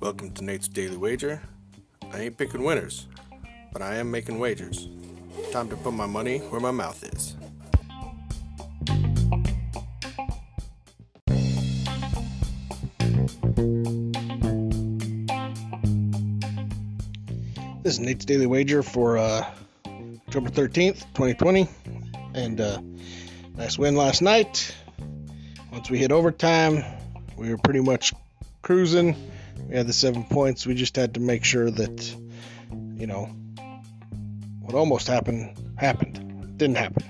Welcome to Nate's Daily Wager. I ain't picking winners, but I am making wagers. Time to put my money where my mouth is. This is Nate's Daily Wager for uh, October 13th, 2020. And uh, nice win last night. Once we hit overtime, we were pretty much cruising. We had the seven points. We just had to make sure that, you know, what almost happened happened. Didn't happen.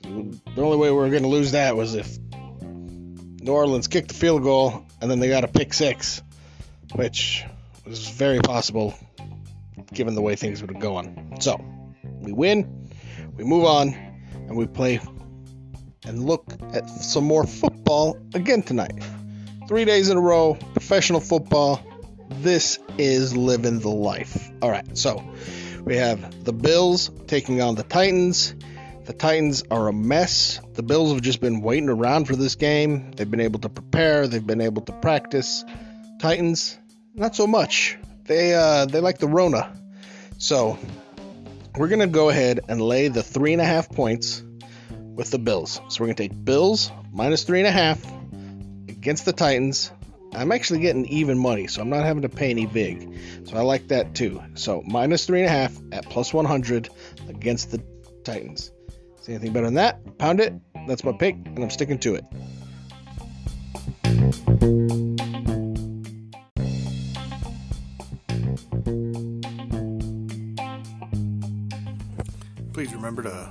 The only way we were going to lose that was if New Orleans kicked the field goal and then they got a pick six, which was very possible given the way things would have gone. So, we win, we move on, and we play and look at some more football again tonight. Three days in a row, professional football. This is living the life. All right, so we have the Bills taking on the Titans. The Titans are a mess. The Bills have just been waiting around for this game. They've been able to prepare, they've been able to practice. Titans, not so much. They uh, they like the Rona. So we're gonna go ahead and lay the three and a half points with the Bills. So we're gonna take Bills minus three and a half against the Titans. I'm actually getting even money, so I'm not having to pay any vig. So I like that too. So minus three and a half at plus 100 against the Titans. See anything better than that? Pound it. That's my pick, and I'm sticking to it. Please remember to